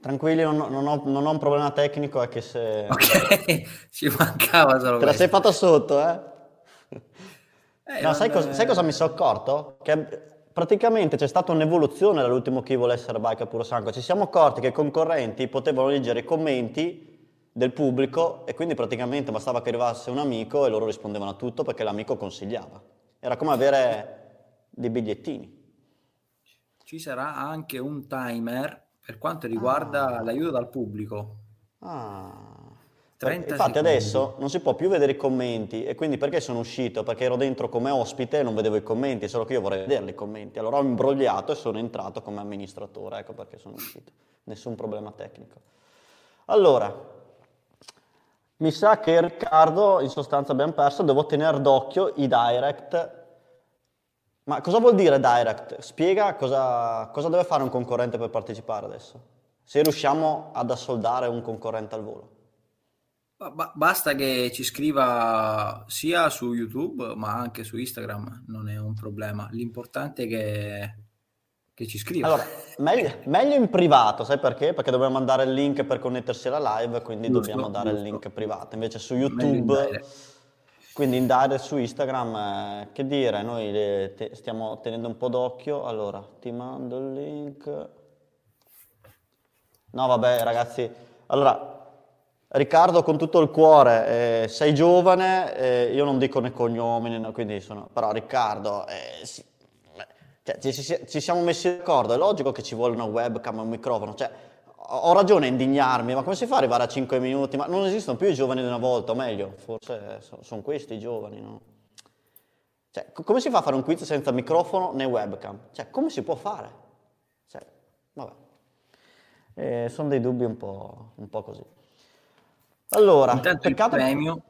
Tranquilli, non, non ho, non ho un problema tecnico, è che se... Ok, ci mancava solo Te la sei fatta sotto, eh? Eh, No, sai, non- cos- sai cosa mi sono accorto? Che praticamente c'è stata un'evoluzione dall'ultimo chi vuole essere biker puro sangue. Ci siamo accorti che i concorrenti potevano leggere i commenti del pubblico e quindi praticamente bastava che arrivasse un amico e loro rispondevano a tutto perché l'amico consigliava. Era come avere dei bigliettini. Ci sarà anche un timer per quanto riguarda Ah. l'aiuto dal pubblico. Ah. 30 Infatti secondi. adesso non si può più vedere i commenti e quindi perché sono uscito? Perché ero dentro come ospite e non vedevo i commenti, solo che io vorrei vederli i commenti. Allora ho imbrogliato e sono entrato come amministratore, ecco perché sono uscito. Nessun problema tecnico. Allora, mi sa che Riccardo in sostanza abbiamo perso, devo tenere d'occhio i direct. Ma cosa vuol dire direct? Spiega cosa, cosa deve fare un concorrente per partecipare adesso. Se riusciamo ad assoldare un concorrente al volo. Ba- ba- basta che ci scriva sia su YouTube ma anche su Instagram, non è un problema. L'importante è che, che ci scriva. Allora, meglio, meglio in privato, sai perché? Perché dobbiamo mandare il link per connettersi alla live, quindi Giusto, dobbiamo dare il giusto. link privato. Invece su YouTube. Quindi in direct su Instagram, eh, che dire, noi le- te- stiamo tenendo un po' d'occhio. Allora, ti mando il link. No, vabbè, ragazzi. Allora, Riccardo, con tutto il cuore, eh, sei giovane, eh, io non dico né cognomi, né- quindi sono... Però Riccardo, eh, sì, cioè, ci, ci- ci siamo messi d'accordo, è logico che ci vuole una webcam e un microfono, cioè, ho ragione a indignarmi, ma come si fa ad arrivare a 5 minuti? Ma non esistono più i giovani di una volta, o meglio, forse sono questi i giovani, no? Cioè, co- come si fa a fare un quiz senza microfono né webcam? Cioè, come si può fare? Cioè, vabbè. Eh, sono dei dubbi un po', un po' così. Allora, Intanto il peccato... premio,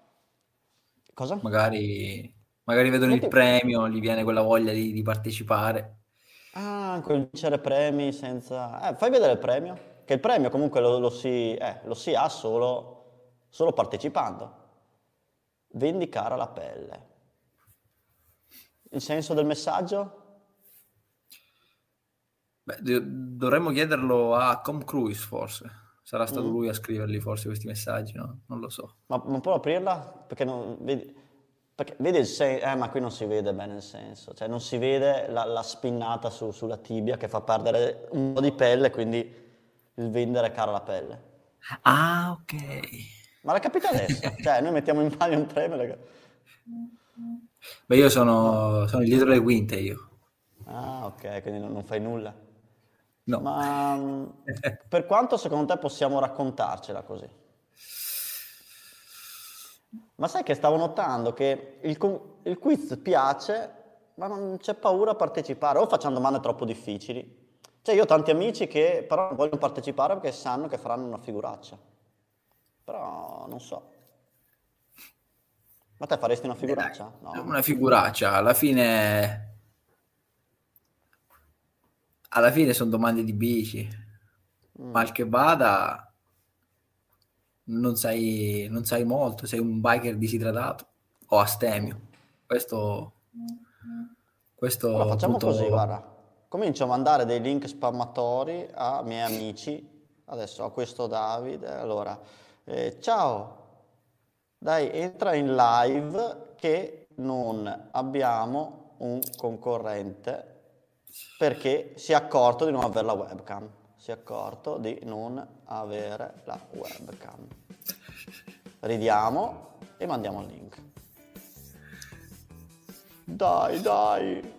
Cosa? magari, magari vedono il Metti- premio, gli viene quella voglia di, di partecipare. Ah, vincere premi senza... Eh, fai vedere il premio? Che il premio comunque lo, lo si, eh, lo si ha solo, solo partecipando. Vendicare la pelle. Il senso del messaggio? Beh, do- dovremmo chiederlo a Com Cruise forse. Sarà stato Mm. lui a scriverli forse questi messaggi, no? Non lo so. Ma, ma può aprirla? Perché non... Vedi, perché vedi il senso... Eh, ma qui non si vede bene il senso. Cioè, non si vede la, la spinnata su- sulla tibia che fa perdere un po' di pelle, quindi il vendere cara la pelle. Ah, ok. Ma l'ha capito adesso? cioè, noi mettiamo in palio un premio... raga. Beh, io sono, sono dietro le quinte io. Ah, ok, quindi non, non fai nulla. No. Ma mm, per quanto secondo te possiamo raccontarcela così? Ma sai che stavo notando che il, il quiz piace, ma non c'è paura a partecipare, o facciamo domande troppo difficili. Cioè io ho tanti amici che però non vogliono partecipare perché sanno che faranno una figuraccia. Però non so. Ma te faresti una figuraccia? No. Una figuraccia, alla fine... Alla fine sono domande di bici. Mm. Mal che vada, non sai, non sai molto, sei un biker disidratato o astemio. Questo... Questo Allora, facciamo appunto- così, guarda. Comincio a mandare dei link spammatori a miei amici. Adesso a questo Davide. Allora, eh, ciao. Dai, entra in live che non abbiamo un concorrente perché si è accorto di non avere la webcam. Si è accorto di non avere la webcam. Ridiamo e mandiamo il link. Dai, dai.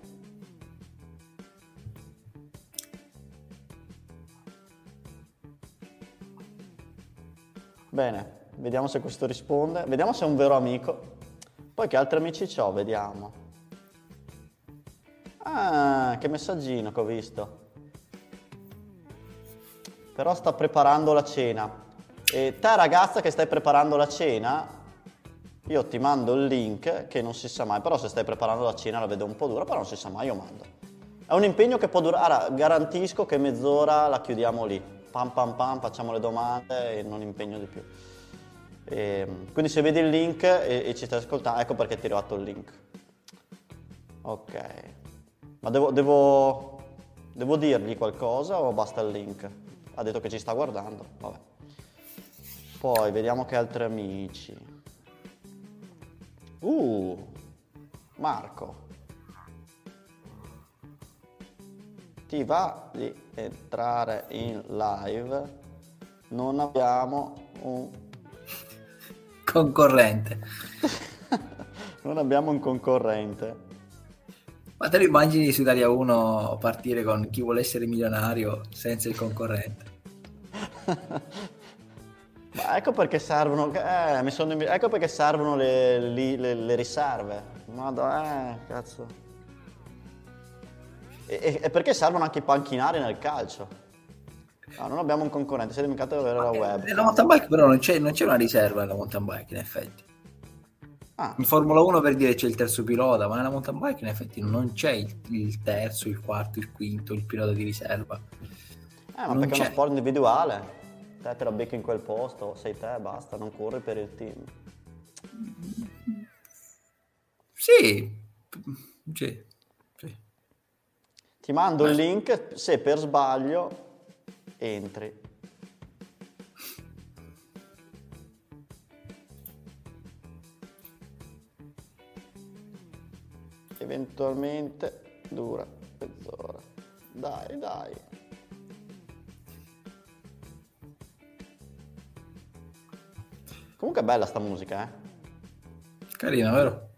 Bene, vediamo se questo risponde. Vediamo se è un vero amico. Poi che altri amici ho, vediamo. Ah, che messaggino che ho visto. Però sta preparando la cena. E te ragazza che stai preparando la cena, io ti mando il link che non si sa mai, però se stai preparando la cena la vedo un po' dura, però non si sa mai, io mando. È un impegno che può durare, garantisco che mezz'ora la chiudiamo lì. Pam pam pam, facciamo le domande e non impegno di più. Ehm, quindi se vedi il link e, e ci stai ascoltando, ecco perché ti ho arrivato il link. Ok. Ma devo, devo, devo dirgli qualcosa o basta il link? ha detto che ci sta guardando. Vabbè. Poi vediamo che altri amici. Uh, Marco. Ti va di entrare in live? Non abbiamo un concorrente. non abbiamo un concorrente. Ma te lo immagini su Italia 1 partire con chi vuole essere milionario senza il concorrente? Ma ecco perché servono, eh, sono, ecco perché servono le, le, le, le riserve. Madonna, eh, cazzo. E, e, perché servono anche i panchinari nel calcio? No, non abbiamo un concorrente, si è dimenticato di avere la web. Nella mountain bike però non c'è, non c'è una riserva nella mountain bike in effetti. Ah. In Formula 1 per dire c'è il terzo pilota, ma nella mountain bike in effetti non c'è il, il terzo, il quarto, il quinto, il pilota di riserva. Eh, ma non perché c'è. è uno sport individuale. Te te la becchi in quel posto, sei te, basta, non corri per il team. Sì, sì. sì. Ti mando il link se per sbaglio entri. eventualmente dura mezz'ora. Dai, dai. Comunque è bella sta musica, eh? Carina, vero?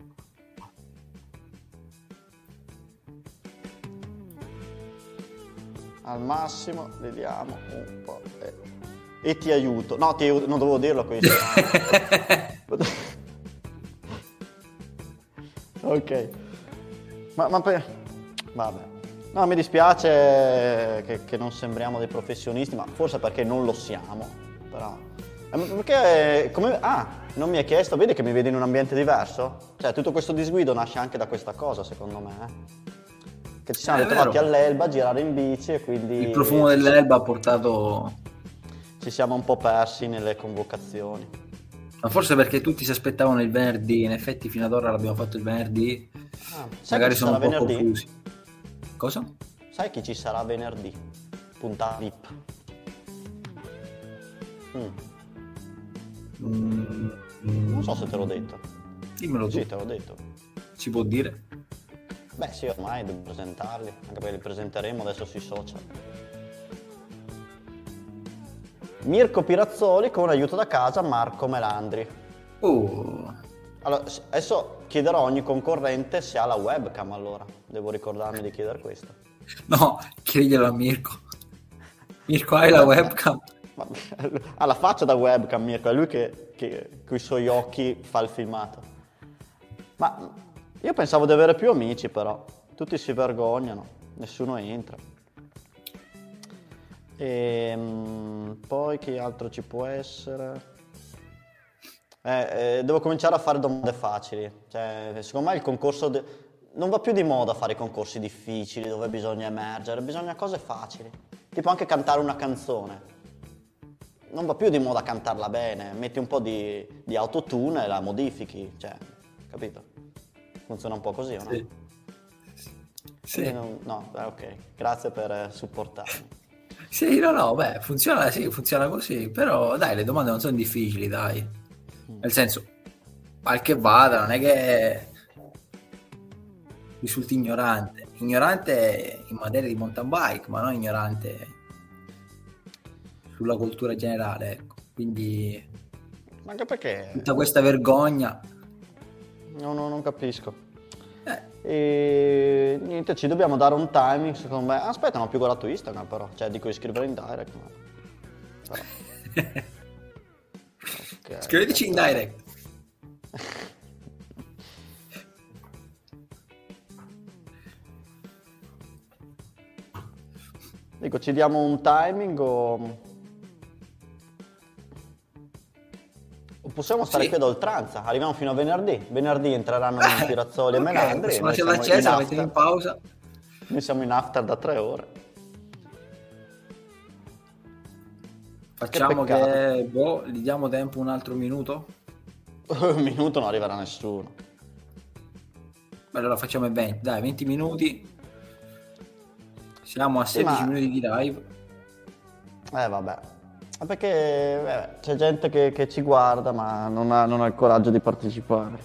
Al massimo le diamo un po'. E, e ti aiuto. No, ti aiuto. non dovevo dirlo questo. ok. Ma, ma per... Vabbè. No, mi dispiace che, che, non sembriamo dei professionisti, ma forse perché non lo siamo. Però... Eh, perché, come... Ah, non mi hai chiesto, vedi che mi vedi in un ambiente diverso? Cioè, tutto questo disguido nasce anche da questa cosa, secondo me. Eh? Che ci siamo eh, ritrovati all'Elba a girare in bici e quindi... Il profumo dell'Elba ha portato... Ci siamo un po' persi nelle convocazioni. Ma forse perché tutti si aspettavano il venerdì, in effetti fino ad ora l'abbiamo fatto il venerdì Ah, Magari sono un po' venerdì? confusi. Cosa? Sai chi ci sarà venerdì? Puntata VIP. Mm. Mm. Non so se te l'ho detto. Dimmelo tu. Sì, te l'ho detto. Si può dire? Beh sì, ormai devo presentarli, anche perché li presenteremo adesso sui social. Mirko Pirazzoli con aiuto da casa Marco Melandri. Oh. Allora, adesso chiederò a ogni concorrente se ha la webcam allora. Devo ricordarmi di chiedere questo. No, chiediglielo a Mirko. Mirko, hai la webcam? Ha la faccia da webcam Mirko, è lui che, che con i suoi occhi fa il filmato. Ma io pensavo di avere più amici però. Tutti si vergognano, nessuno entra. E ehm, poi che altro ci può essere? Eh, eh, devo cominciare a fare domande facili. Cioè, secondo me il concorso... De... Non va più di moda fare concorsi difficili dove bisogna emergere, bisogna cose facili. Tipo anche cantare una canzone. Non va più di moda cantarla bene, metti un po' di, di autotune e la modifichi, cioè, capito? Funziona un po' così, o no? Sì. sì. Non, no, beh, ok, grazie per eh, supportarmi. Sì, no, no, beh, funziona, sì, funziona così, però dai, le domande non sono difficili, dai. Nel senso, mal che vada, non è che risulti ignorante. Ignorante in materia di mountain bike, ma non ignorante sulla cultura generale, ecco. Quindi... Ma anche perché... Tutta questa vergogna... No, no, non capisco. Eh. E niente, ci dobbiamo dare un timing, secondo me. Aspetta, non ho più guardato Instagram però, cioè dico iscrivere in direct. Ma... Però... Okay, Scriveteci in direct. Dico, ci diamo un timing o... possiamo stare sì. qui ad oltranza? Arriviamo fino a venerdì. Venerdì entreranno in Pirazzoli okay, e Melandri. Possiamo lasciare l'accesa, mettiamo in pausa. Noi siamo in after da tre ore. Facciamo che, che boh, gli diamo tempo un altro minuto? un minuto non arriverà nessuno. Allora facciamo 20, dai, 20 minuti. Siamo a 16 sì, minuti di live. Eh vabbè, perché beh, c'è gente che, che, ci guarda ma non ha, non ha, il coraggio di partecipare.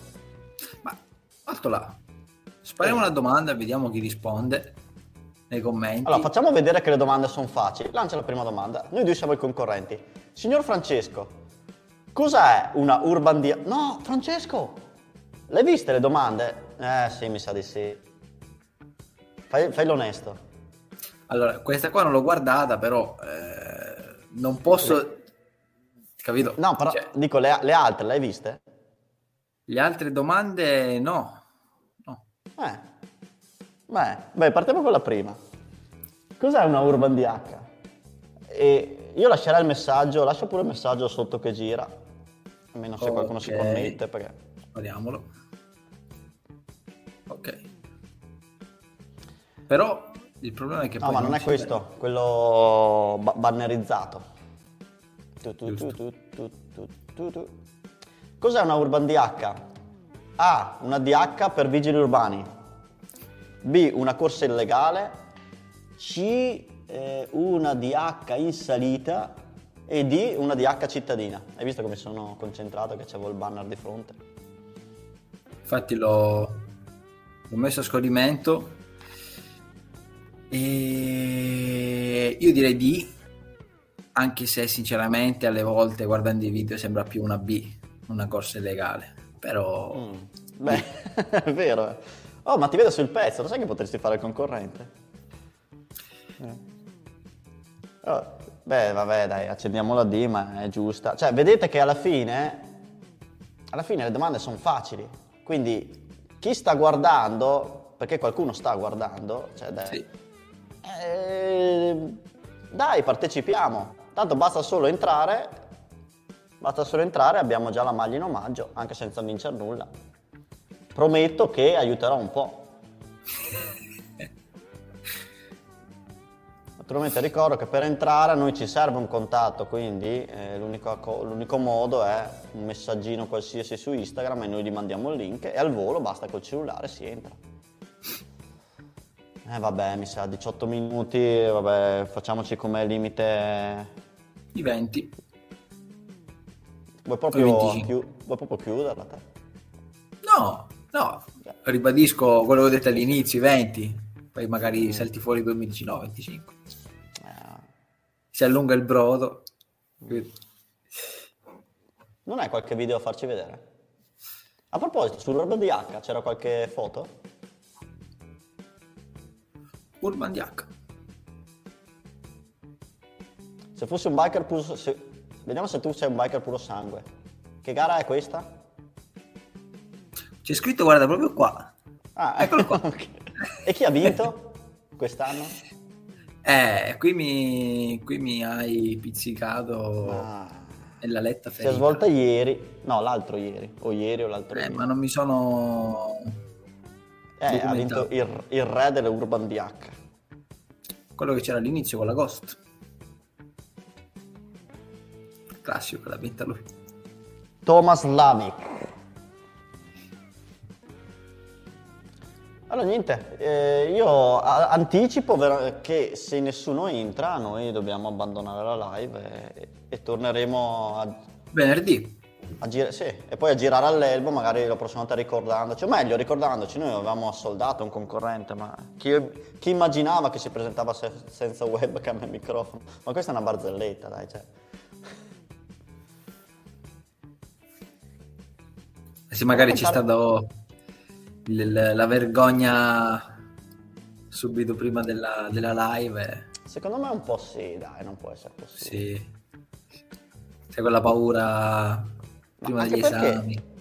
Ma, fatto là, spariamo una domanda e vediamo chi risponde nei commenti. Allora, facciamo vedere che le domande sono facili. Lancia la prima domanda. Noi due siamo i concorrenti. Signor Francesco, cos'è una urban dia... No, Francesco, l'hai viste le domande? Eh sì, mi sa di sì. Fai, fai l'onesto. Allora, questa qua non l'ho guardata, però eh, non posso... Capito? No, però cioè... dico, le, le, altre le hai viste? Le altre domande no. no. Eh. Beh, beh, partiamo con la prima. Cos'è una Urban DH? E io lascerei il messaggio, lascia pure il messaggio sotto che gira, almeno se okay. qualcuno si connette perché... Spariamolo. Ok. Però il problema è che... No, ma non, non è questo, vede. quello ba- bannerizzato. Tu, tu, tu, Cos'è una Urban DH? A. Una DH per vigili urbani. B. Una corsa illegale. C. Eh, una DH in salita. E D. Una DH cittadina. Hai visto come sono concentrato che c'avevo il banner di fronte? Infatti l'ho, l'ho messo a scorrimento. E io direi D. Anche se sinceramente alle volte guardando i video sembra più una B, una corsa illegale. Però... Mm. Beh, è vero. Eh. Oh, ma ti vedo sul pezzo, lo sai che potresti fare il concorrente? Eh. Oh, beh, vabbè, dai, accendiamo la D, ma è giusta. Cioè, vedete che alla fine, alla fine le domande sono facili. Quindi, chi sta guardando, perché qualcuno sta guardando, cioè, dai, sì. Eh, dai, partecipiamo. Tanto basta solo entrare, basta solo entrare, abbiamo già la maglia in omaggio, anche senza vincere nulla prometto che aiuterò un po'. Naturalmente ricordo che per entrare a noi ci serve un contatto, quindi eh, l'unico, l'unico, modo è un messaggino qualsiasi su Instagram e noi gli mandiamo il link e al volo basta col cellulare si entra. Eh vabbè, mi sa 18 minuti, vabbè, facciamoci come limite... I 20. Vuoi proprio, chiu- vuoi proprio chiuderla te? No, No, ribadisco quello che ho detto all'inizio, 20, poi magari mm. salti fuori 2 mi dici no, 25. Eh. Si allunga il brodo. Non hai qualche video a farci vedere? A proposito, sull'Urban DH c'era qualche foto? Urban DH. Se fossi un biker puro... Se... Vediamo se tu sei un biker puro sangue. Che gara è questa? C'è scritto, guarda, proprio qua. Ah, eccolo qua. okay. E chi ha vinto quest'anno? Eh, qui mi, qui mi hai pizzicato ah. nella letta ferita. Si è svolta ieri, no, l'altro ieri, o ieri o l'altro eh, ieri. ma non mi sono... Eh, ha vinto il, il re dell'Urban DH. Quello che c'era all'inizio con la Ghost. Classico che l'ha vinta lui. Thomas Lavik. Allora niente, eh, io anticipo che se nessuno entra noi dobbiamo abbandonare la live e, e torneremo a... Venerdì. A gir- sì, e poi a girare all'Elbo magari la prossima volta ricordandoci, o meglio ricordandoci, noi avevamo assoldato un concorrente, ma chi, chi immaginava che si presentava se- senza webcam e microfono? Ma questa è una barzelletta, dai, cioè. Se magari ci sta da il, la vergogna subito prima della, della live. Secondo me un po' sì, dai, non può essere possibile. Sì. C'è quella paura prima degli perché... esami.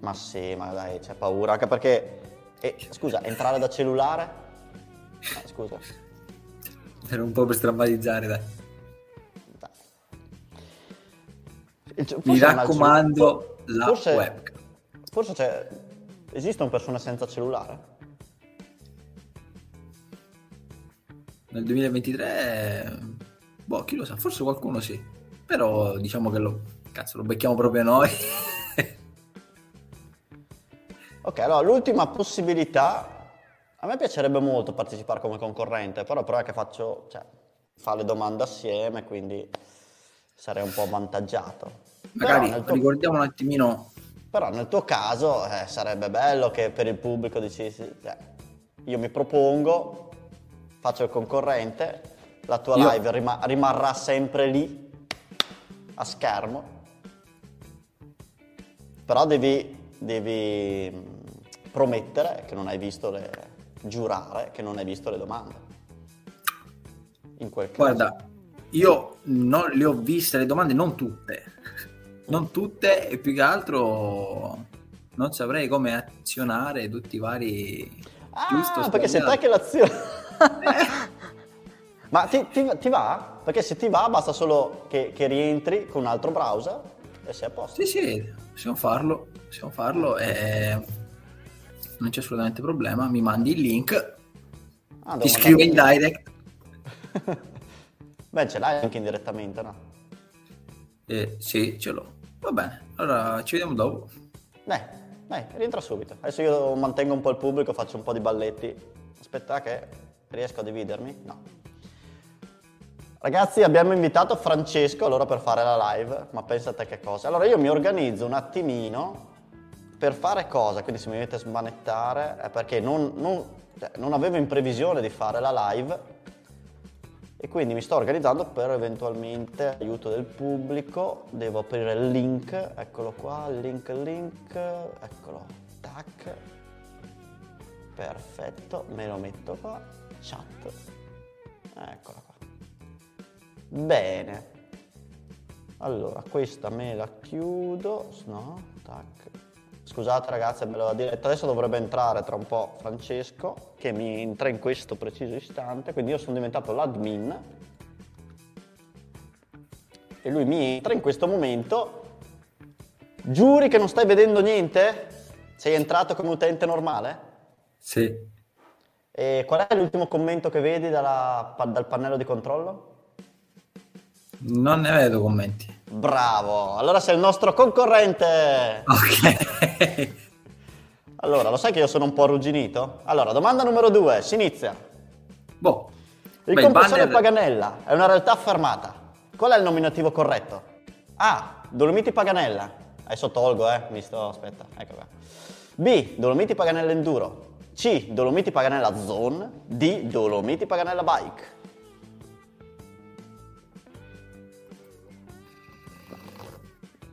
Ma sì, ma dai, c'è paura, anche perché... Eh, scusa, entrare da cellulare? Eh, scusa. Era un po' per strammatizzare, dai. dai. Mi raccomando, la forse... webcam. Forse c'è... Esistono persone senza cellulare? Nel 2023... Boh, chi lo sa, forse qualcuno sì. Però diciamo che lo... Cazzo, lo becchiamo proprio noi. ok, allora l'ultima possibilità... A me piacerebbe molto partecipare come concorrente, però, però è che faccio... Cioè, fa le domande assieme, quindi sarei un po' avvantaggiato. Magari tuo... ricordiamo un attimino. Però nel tuo caso eh, sarebbe bello che per il pubblico dicessi, eh, io mi propongo, faccio il concorrente, la tua io... live rima- rimarrà sempre lì, a schermo, però devi, devi mm, promettere che non hai visto le, giurare che non hai visto le domande. In quel caso. Guarda, io non le ho viste le domande, non tutte. Non tutte e più che altro non saprei come azionare tutti i vari... Ah, giusto, perché sei te che l'azione... Ma ti, ti, ti, va? Perché se ti va basta solo che, che, rientri con un altro browser e sei a posto. Sì, sì, possiamo farlo, possiamo farlo e non c'è assolutamente problema, mi mandi il link, ah, ti scrivo in direct. Beh, ce l'hai anche indirettamente, no? Eh, sì, ce l'ho. Va bene, allora ci vediamo dopo. Dai, dai, rientra subito. Adesso io mantengo un po' il pubblico, faccio un po' di balletti. Aspetta che riesco a dividermi. No. Ragazzi, abbiamo invitato Francesco allora per fare la live, ma pensate che cosa. Allora io mi organizzo un attimino per fare cosa? Quindi se mi dovete smanettare è perché non, non, cioè, non avevo in previsione di fare la live e quindi mi sto organizzando per eventualmente aiuto del pubblico, devo aprire il link, eccolo qua, link, link, eccolo, tac, perfetto, me lo metto qua, chat, eccola qua. Bene, allora questa me la chiudo, no, tac, Scusate ragazzi, me l'ho detto, adesso dovrebbe entrare tra un po' Francesco che mi entra in questo preciso istante, quindi io sono diventato l'admin e lui mi entra in questo momento. Giuri che non stai vedendo niente? Sei entrato come utente normale? Sì. E qual è l'ultimo commento che vedi dalla, dal pannello di controllo? Non ne vedo commenti. Bravo, allora sei il nostro concorrente. Ok. allora, lo sai che io sono un po' arrugginito? Allora, domanda numero due, si inizia. Boh. Il Beh, compressore banner... Paganella è una realtà affermata. Qual è il nominativo corretto? A. Dolomiti Paganella. Adesso tolgo, eh, mi sto, aspetta, ecco qua. B. Dolomiti Paganella Enduro. C. Dolomiti Paganella Zone. D. Dolomiti Paganella Bike.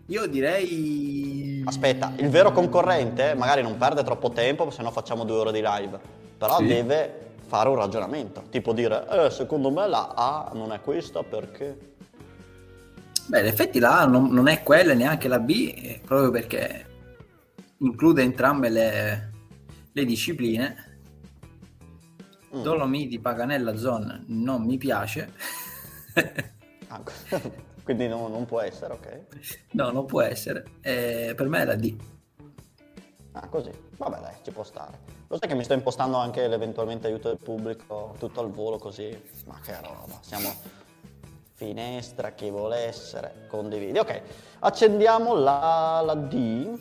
Io direi... Aspetta, il vero concorrente magari non perde troppo tempo, se no facciamo due ore di live, però sì. deve fare un ragionamento, tipo dire, eh, secondo me la A non è questa perché... Beh, in effetti la A non, non è quella neanche la B, eh, proprio perché include entrambe le, le discipline. Mm. Dolomiti, Paganella, Zone non mi piace. Quindi no, non può essere, ok? No, non può essere. Eh, per me è la D. Ah, così. Vabbè, dai, ci può stare. Lo sai che mi sto impostando anche l'eventualmente aiuto del pubblico, tutto al volo così. Ma che roba, siamo finestra, chi vuole essere, condividi. Ok, accendiamo la, la D.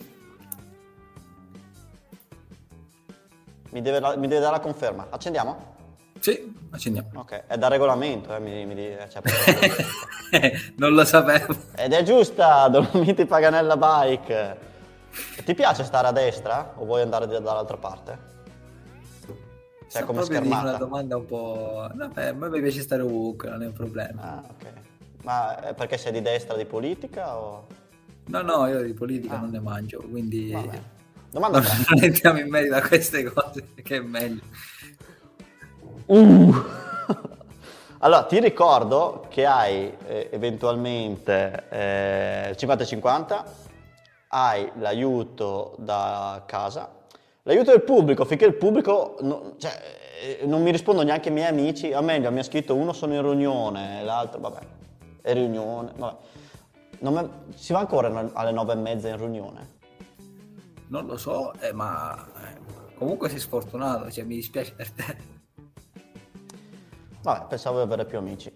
Mi deve, mi deve dare la conferma. Accendiamo? Sì, accendiamo. Ok, è da regolamento, eh, mi, mi, cioè, non lo sapevo. Ed è giusta, Dolomiti Paganella Bike. Ti piace stare a destra o vuoi andare dall'altra parte? Cioè, come schermata? una domanda un po'... No, beh, a me piace stare ovunque, non è un problema. Ah, ok. Ma è perché sei di destra di politica o... No, no, io di politica ah. non ne mangio, quindi... Vabbè. Domanda non, non entriamo in merito a queste cose, che è meglio. Uh. Allora, ti ricordo che hai eh, eventualmente eh, 50-50, hai l'aiuto da casa, l'aiuto del pubblico, finché il pubblico, no, cioè, eh, non mi rispondono neanche i miei amici, a meglio mi ha scritto uno sono in riunione, l'altro, vabbè, è riunione, vabbè. Me, si va ancora alle nove e mezza in riunione? Non lo so, eh, ma eh, comunque sei sfortunato, cioè, mi dispiace per te. Vabbè, pensavo di avere più amici.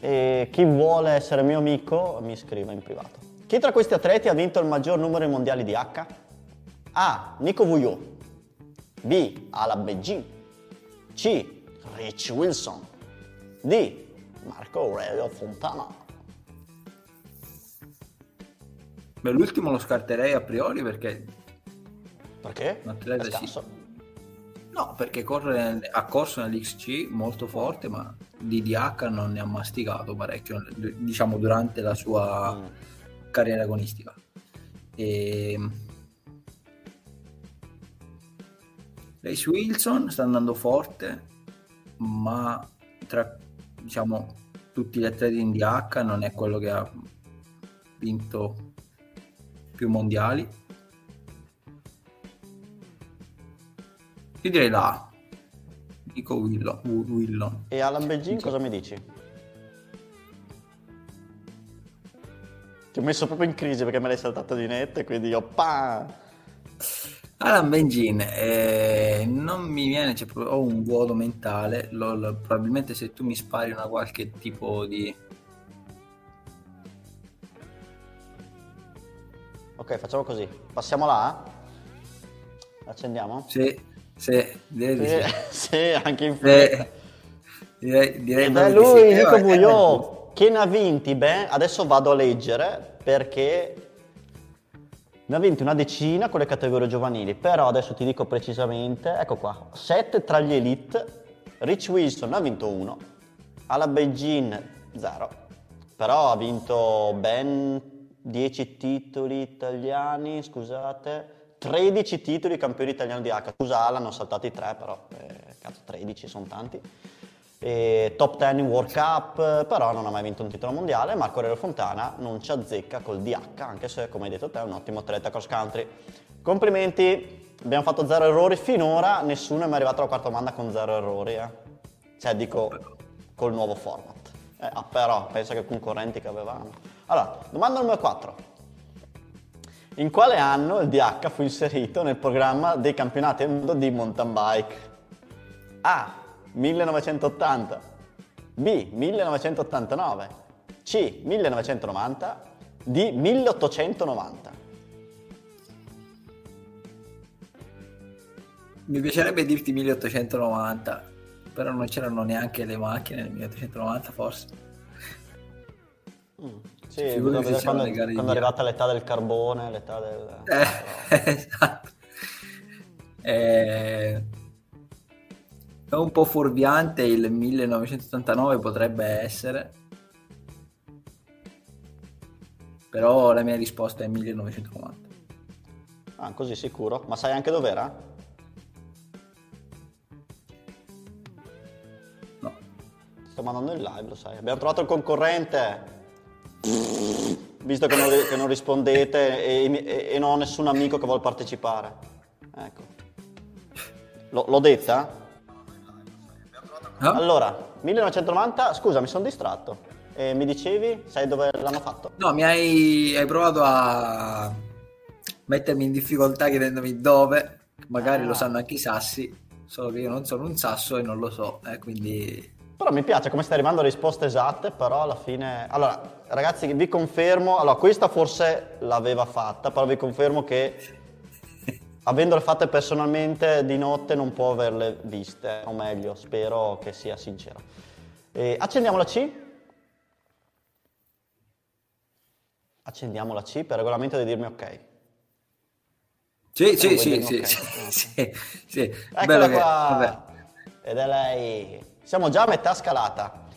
E chi vuole essere mio amico mi scrive in privato. Chi tra questi atleti ha vinto il maggior numero di mondiali di H? A. Nico Vuillot B. Ala Beijing C. Rich Wilson D. Marco Aurelio Fontana. Beh, l'ultimo lo scarterei a priori perché... Perché? Un atleta sì. No, perché corre, ha corso nell'XC molto forte, ma di DH non ne ha masticato parecchio, diciamo, durante la sua mm. carriera agonistica. E... Race Wilson sta andando forte, ma tra diciamo, tutti gli atleti in DH non è quello che ha vinto più mondiali. Io direi la Dico Willow. Willow. E Alan Belgin cosa mi dici? Ti ho messo proprio in crisi perché me l'hai saltato di netto e quindi io pa! Alan Bengin, eh, non mi viene, cioè, ho un vuoto mentale, lo, lo, probabilmente se tu mi spari una qualche tipo di... Ok, facciamo così, passiamo là? Accendiamo? Sì, sì, direi sì, sì. sì anche in fretta. Direi, direi Ed è lui, sì. Nico Buio, che ne ha vinti, beh, adesso vado a leggere perché ne ha vinti una decina con le categorie giovanili, però adesso ti dico precisamente, ecco qua, 7 tra gli elite, Rich Wilson ne ha vinto uno, Ala Beijing 0, però ha vinto ben 10 titoli italiani, scusate, 13 titoli campione italiano di H, scusa Ala, hanno saltati 3 però, eh, cazzo 13 sono tanti e top 10 in World Cup, però non ha mai vinto un titolo mondiale. Marco Aurelio Fontana non ci azzecca col DH, anche se, come hai detto te, è un ottimo atleta cross country. Complimenti, abbiamo fatto zero errori finora, nessuno è mai arrivato alla quarta domanda con zero errori. Eh. Cioè, dico, col nuovo format. Eh, ah, però, pensa che concorrenti che avevamo. Allora, domanda numero 4. In quale anno il DH fu inserito nel programma dei campionati del mondo di mountain bike? A. 1980, B 1989, C 1990, D 1890. Mi piacerebbe dirti 1890, però non c'erano neanche le macchine nel 1890 forse. Mm, sì, quando, quando è arrivata l'età del carbone, l'età del... Eh, esatto. Eh, è un po' fuorviante il 1989 potrebbe essere. Però la mia risposta è 1990. Ah, così sicuro? Ma sai anche dov'era? No. Sto mandando in live, lo sai. Abbiamo trovato il concorrente. Visto che non, che non rispondete e, e, e, non ho nessun amico che vuole partecipare. Ecco. L- l'ho detta? No? Allora, 1990, scusa, mi sono distratto. E mi dicevi, sai dove l'hanno fatto? No, mi hai, hai provato a mettermi in difficoltà chiedendomi dove, magari ah. lo sanno anche i sassi, solo che io non sono un sasso e non lo so, eh, quindi... Però mi piace come stai arrivando a risposte esatte, però alla fine... Allora, ragazzi, vi confermo, allora questa forse l'aveva fatta, però vi confermo che avendole fatte personalmente di notte non può averle viste, o meglio, spero che sia sincero. E accendiamo la C. Accendiamo la C, per regolamento devi dirmi ok. Sì, sì, sì, sì, sì, sì, Eccola qua. Vabbè. Ed è lei. Siamo già a metà scalata.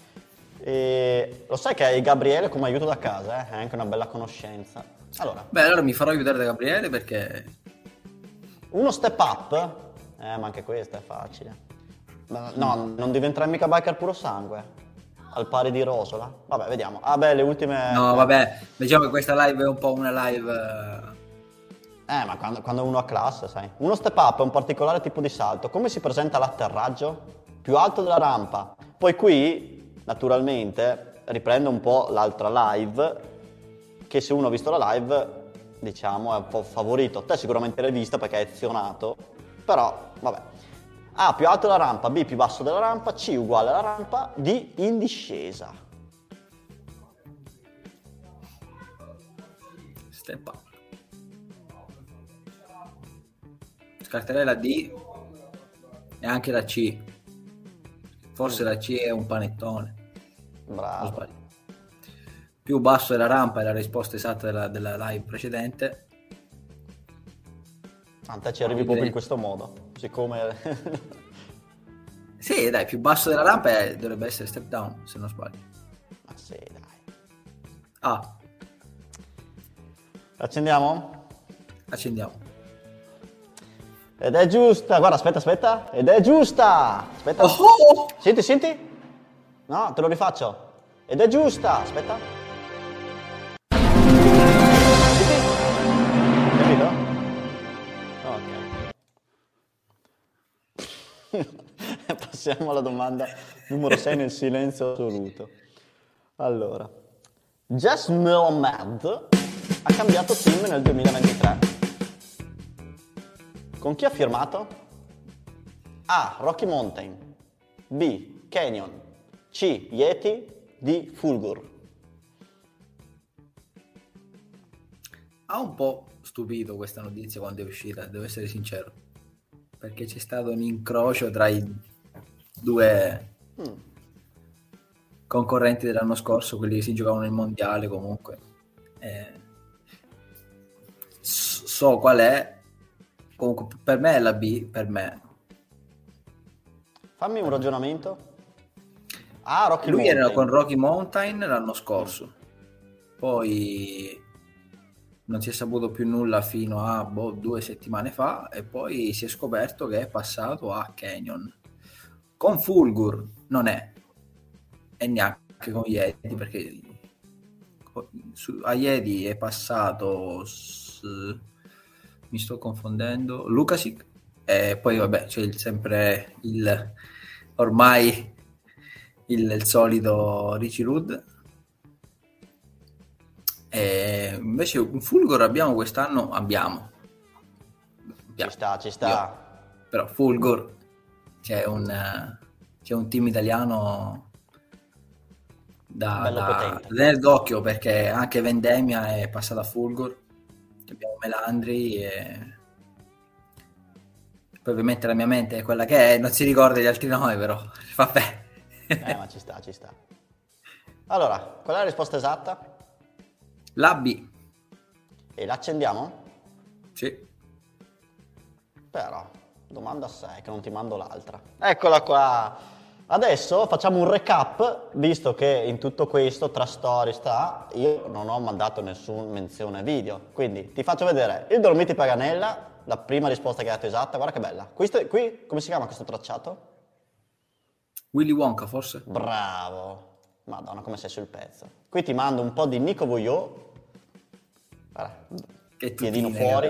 E lo sai che hai Gabriele come aiuto da casa, eh? è anche una bella conoscenza. Allora. Beh, allora mi farò aiutare da Gabriele perché uno step up? Eh, ma anche questo è facile. No, non diventerai mica biker puro sangue. Al pari di Rosola? Vabbè, vediamo. Ah, beh, le ultime. No, vabbè, diciamo che questa live è un po' una live. Eh, eh ma quando, quando uno ha classe, sai. Uno step up è un particolare tipo di salto. Come si presenta l'atterraggio? Più alto della rampa. Poi qui, naturalmente, riprendo un po' l'altra live. Che se uno ha visto la live diciamo, è un po' favorito. Te sicuramente l'hai vista perché hai azionato, però vabbè. A più alto della rampa, B più basso della rampa, C uguale alla rampa, D in discesa. Step up. Scarterei la D e anche la C. Forse mm. la C è un panettone. Bravo. Più basso della rampa è la risposta esatta della, della live precedente. A te ci arrivi proprio in questo modo, siccome... sì, dai, più basso della rampa è, dovrebbe essere step down, se non sbaglio. Ma sì, dai. Ah. Accendiamo? Accendiamo. Ed è giusta, guarda, aspetta, aspetta. Ed è giusta. Aspetta. Oh! Senti, senti. No, te lo rifaccio. Ed è giusta, aspetta. Senti? Capito? Ok. Passiamo alla domanda numero 6 nel silenzio assoluto. Allora, Jess Mad ha cambiato team nel 2023. Con chi ha firmato? A. Rocky Mountain B. Canyon C. Yeti D. Fulgur Ha un po' stupito questa notizia quando è uscita, devo essere sincero, perché c'è stato un incrocio tra i due mm. concorrenti dell'anno scorso, quelli che si giocavano nel mondiale comunque. Eh, so qual è, Comunque, per me è la B, per me. Fammi un ragionamento. Ah, Rocky Lui Mountain. era con Rocky Mountain l'anno scorso. Poi non si è saputo più nulla fino a boh, due settimane fa e poi si è scoperto che è passato a Canyon. Con Fulgur non è e neanche con Yeti perché a Yeti è passato mi sto confondendo, Lukasic e poi vabbè c'è il, sempre il ormai il, il solito Richie Rudd. E invece un Fulgor abbiamo quest'anno? Abbiamo, abbiamo. ci sta ci sta. Io, però Fulgor c'è un, c'è un team italiano da, da tenere d'occhio perché anche Vendemia è passata a Fulgor abbiamo Melandri e poi ovviamente la mia mente è quella che è, non si ricorda gli altri nomi però, vabbè. eh, ma ci sta, ci sta. Allora, qual è la risposta esatta? La B. E l'accendiamo? Sì. Però, domanda 6, che non ti mando l'altra. Eccola qua. Adesso facciamo un recap, visto che in tutto questo tra storie sta, io non ho mandato nessuna menzione video, quindi ti faccio vedere il Dolomiti Paganella, la prima risposta che hai dato esatta, guarda che bella. Questo, qui, come si chiama questo tracciato? Willy Wonka forse? Bravo, madonna come sei sul pezzo. Qui ti mando un po' di Nico Voyot, guarda, che piedino fuori.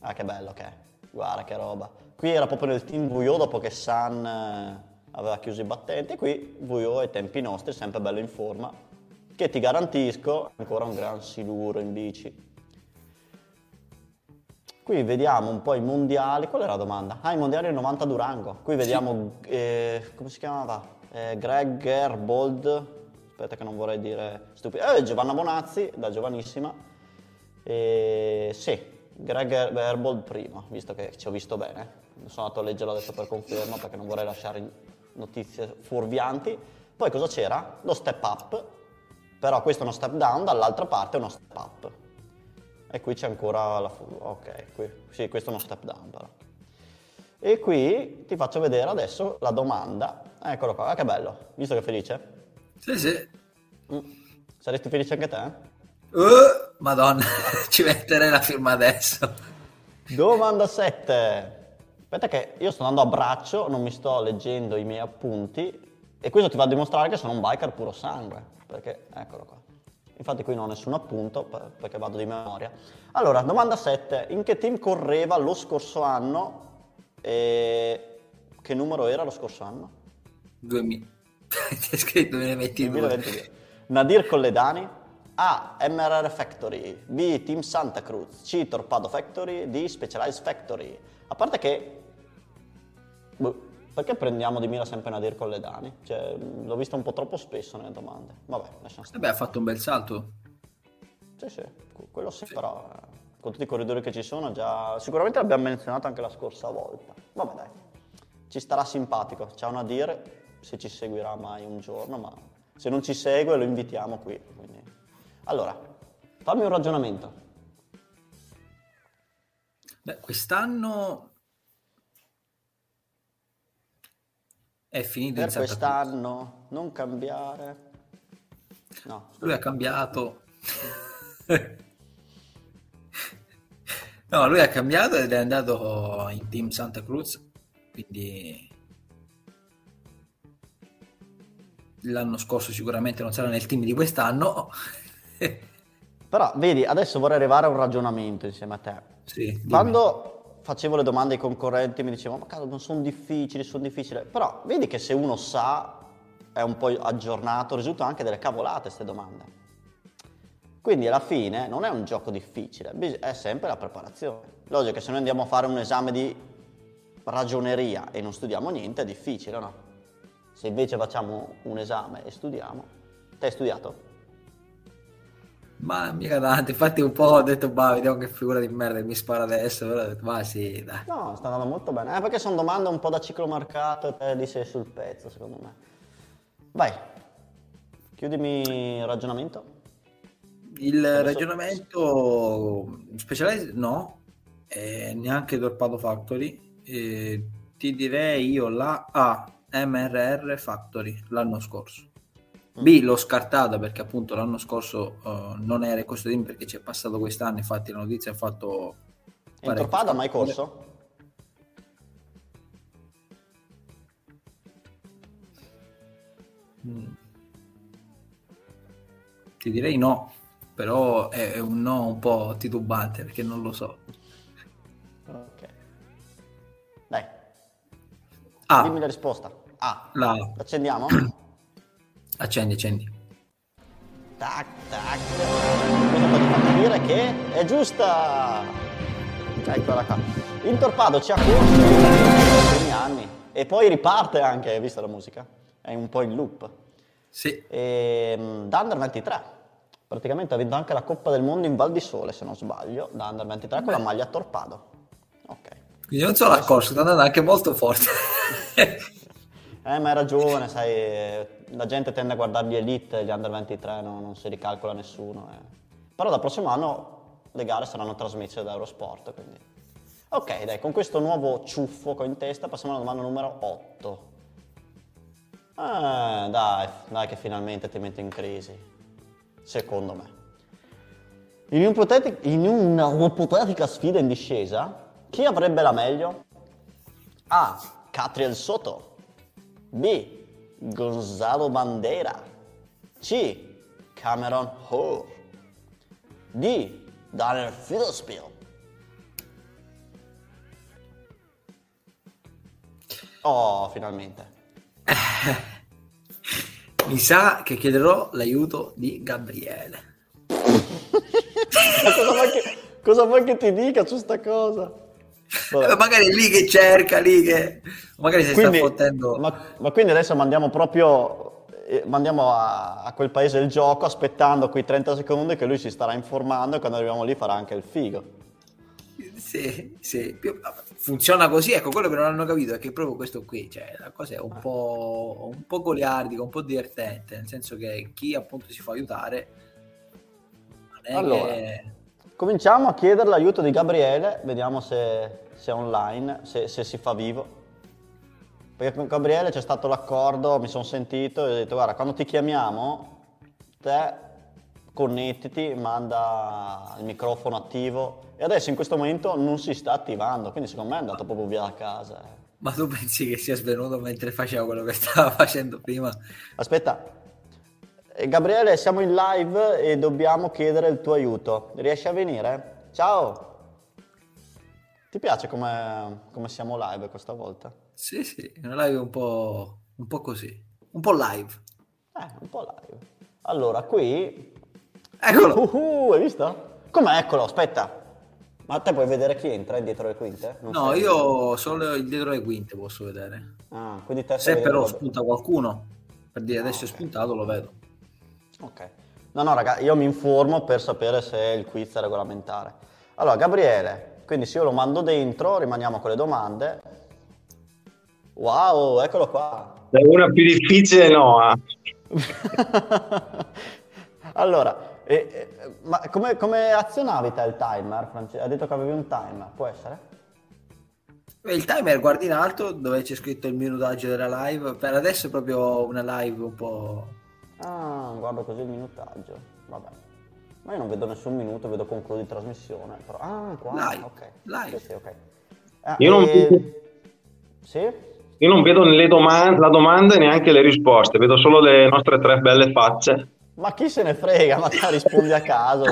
Ah che bello che è, guarda che roba. Qui era proprio nel team Voyot dopo che San aveva chiuso i battenti, qui VO ai tempi nostri, sempre bello in forma, che ti garantisco ancora un gran siluro in bici. Qui vediamo un po' i mondiali, qual è la domanda? Ah, i mondiali del 90 Durango, qui vediamo, sì. eh, come si chiamava? Eh, Greg Gerbold, aspetta che non vorrei dire stupido, eh, Giovanna Bonazzi, da giovanissima, eh, sì, Greg Gerbold prima, visto che ci ho visto bene, sono andato a leggerlo adesso per conferma perché non vorrei lasciare notizie fuorvianti. Poi cosa c'era? Lo step up, però questo è uno step down, dall'altra parte è uno step up. E qui c'è ancora la... ok, qui, sì, questo è uno step down però. E qui ti faccio vedere adesso la domanda. Eccolo qua, ah, che bello. Visto che è felice? Sì, sì. Mm. Saresti felice anche te? Uh, Madonna, ci metterei la firma adesso. Domanda 7. Aspetta che io sto andando a braccio, non mi sto leggendo i miei appunti e questo ti va a dimostrare che sono un biker puro sangue, perché eccolo qua. Infatti qui non ho nessun appunto perché vado di memoria. Allora, domanda 7. In che team correva lo scorso anno e che numero era lo scorso anno? 2000. C'è scritto 2022. 2022. Nadir Colledani, A. MRR Factory, B. Team Santa Cruz, C. Torpado Factory, D. Specialized Factory. A parte che Boh, perché prendiamo di mira sempre Nadir con le Dani? Cioè, l'ho visto un po' troppo spesso nelle domande. Vabbè, lasciamo stare. Vabbè, ha fatto un bel salto. Sì, sì, quello sì, sì. però eh, con tutti i corridori che ci sono già... Sicuramente l'abbiamo menzionato anche la scorsa volta. Vabbè dai, ci starà simpatico. Ciao Nadir, se ci seguirà mai un giorno, ma Se non ci segue lo invitiamo qui. Quindi. Allora, fammi un ragionamento. Beh, quest'anno è finito per quest'anno non cambiare. No. Lui ha cambiato. no, lui ha cambiato ed è andato in Team Santa Cruz, quindi l'anno scorso sicuramente non sarà nel team di quest'anno. Però vedi, adesso vorrei arrivare a un ragionamento insieme a te. Sì, Quando facevo le domande ai concorrenti mi dicevano, ma cazzo, non sono difficili, sono difficili. Però vedi che se uno sa, è un po' aggiornato, risultano anche delle cavolate queste domande. Quindi alla fine non è un gioco difficile, è sempre la preparazione. Logico che se noi andiamo a fare un esame di ragioneria e non studiamo niente è difficile, no? Se invece facciamo un esame e studiamo, te hai studiato? Ma mica tanto, infatti un po' ho detto, bah, vediamo che figura di merda mi spara adesso, però ho detto, ma sì, dai. No, sta andando molto bene, eh, perché sono domande un po' da ciclo marcato e lì sei sul pezzo, secondo me. Vai, chiudimi il ragionamento. Il Adesso... ragionamento speciale no, eh, neanche Torpado Factory, eh, ti direi io la A MRR Factory l'anno scorso. Mm. B l'ho scartata perché appunto l'anno scorso uh, non era questo team perché ci è passato quest'anno, infatti la notizia ha fatto... In Torpada mai corso? Mm. Ti direi no, però è un no un po' titubante perché non lo so. Ok. Dai. Ah. Dimmi la risposta. Ah, la... accendiamo? accendi, accendi. Tac, tac. Questo poi ti fa capire che è giusta. Eccola qua. Il torpado ci ha corso primi anni e poi riparte anche, hai visto la musica? È un po' in loop. Sì. E, um, da Under 23. Praticamente ha vinto anche la Coppa del Mondo in Val di Sole, se non sbaglio, da Under 23 Beh. con la maglia torpado. Ok. Quindi non solo la corsa, sta andando anche molto forte. Eh, ma hai ragione, sai, la gente tende a guardare gli elite, gli under 23, no? non si ricalcola nessuno. Eh. Però dal prossimo anno le gare saranno trasmesse da Eurosport, quindi... Ok, dai, con questo nuovo ciuffo che ho in testa passiamo alla domanda numero 8. Eh, dai, dai che finalmente ti metto in crisi. Secondo me. In, un'ipotetica, in una ipotetica sfida in discesa, chi avrebbe la meglio? A. Catriel Soto B. Gonzalo Bandera. C. Cameron Hall. D. Daniel Fiddlespiel. Oh, finalmente. Mi sa che chiederò l'aiuto di Gabriele. Cosa vuoi, che, cosa vuoi che ti dica su sta cosa? Eh, magari lì che cerca, lì che... Magari si quindi, sta fottendo... Ma, ma, quindi adesso mandiamo proprio... Eh, mandiamo a, a, quel paese il gioco aspettando quei 30 secondi che lui si starà informando e quando arriviamo lì farà anche il figo. Sì, sì. Funziona così, ecco, quello che non hanno capito è che proprio questo qui, cioè, la cosa è un po', un po' goliardica, un po' divertente, nel senso che chi appunto si fa aiutare non è allora. che Cominciamo a chiedere l'aiuto di Gabriele, vediamo se, se è online, se, se, si fa vivo. Perché con Gabriele c'è stato l'accordo, mi sono sentito e ho detto guarda, quando ti chiamiamo, te connettiti, manda il microfono attivo e adesso in questo momento non si sta attivando, quindi secondo me è andato proprio via da casa. Ma tu pensi che sia svenuto mentre faceva quello che stava facendo prima? Aspetta, eh, Gabriele, siamo in live e dobbiamo chiedere il tuo aiuto. Riesci a venire? Ciao! Ti piace come, come siamo live questa volta? Sì, sì, una live un po', un po' così, un po' live. Eh, un po' live. Allora, qui... Eccolo! Uh, uh, hai visto? Come eccolo? Aspetta. Ma te puoi vedere chi entra dietro le quinte? Non no, io solo dietro le quinte posso vedere. Ah, quindi te Se però spunta qualcuno, per dire adesso okay. è spuntato, lo vedo. Ok. No, no, raga, io mi informo per sapere se il quiz è regolamentare. Allora, Gabriele, quindi se io lo mando dentro, rimaniamo con le domande. Wow, eccolo qua. È una più difficile, no. allora, eh, eh, ma come, come, azionavi te il timer, Francesco? Ha detto che avevi un timer, può essere? Il timer guardi in alto dove c'è scritto il minutaggio della live. Per adesso è proprio una live un po'. Ah, guardo così il minutaggio. Vabbè. Ma io non vedo nessun minuto, vedo concludo di trasmissione. Però... Ah, qua. Live. Ok. Live. Sì, sì, okay. Ah, io, non... E... Sì? io non vedo né domande, la domanda e neanche le risposte, vedo solo le nostre tre belle facce. Ma chi se ne frega, ma rispondi a caso.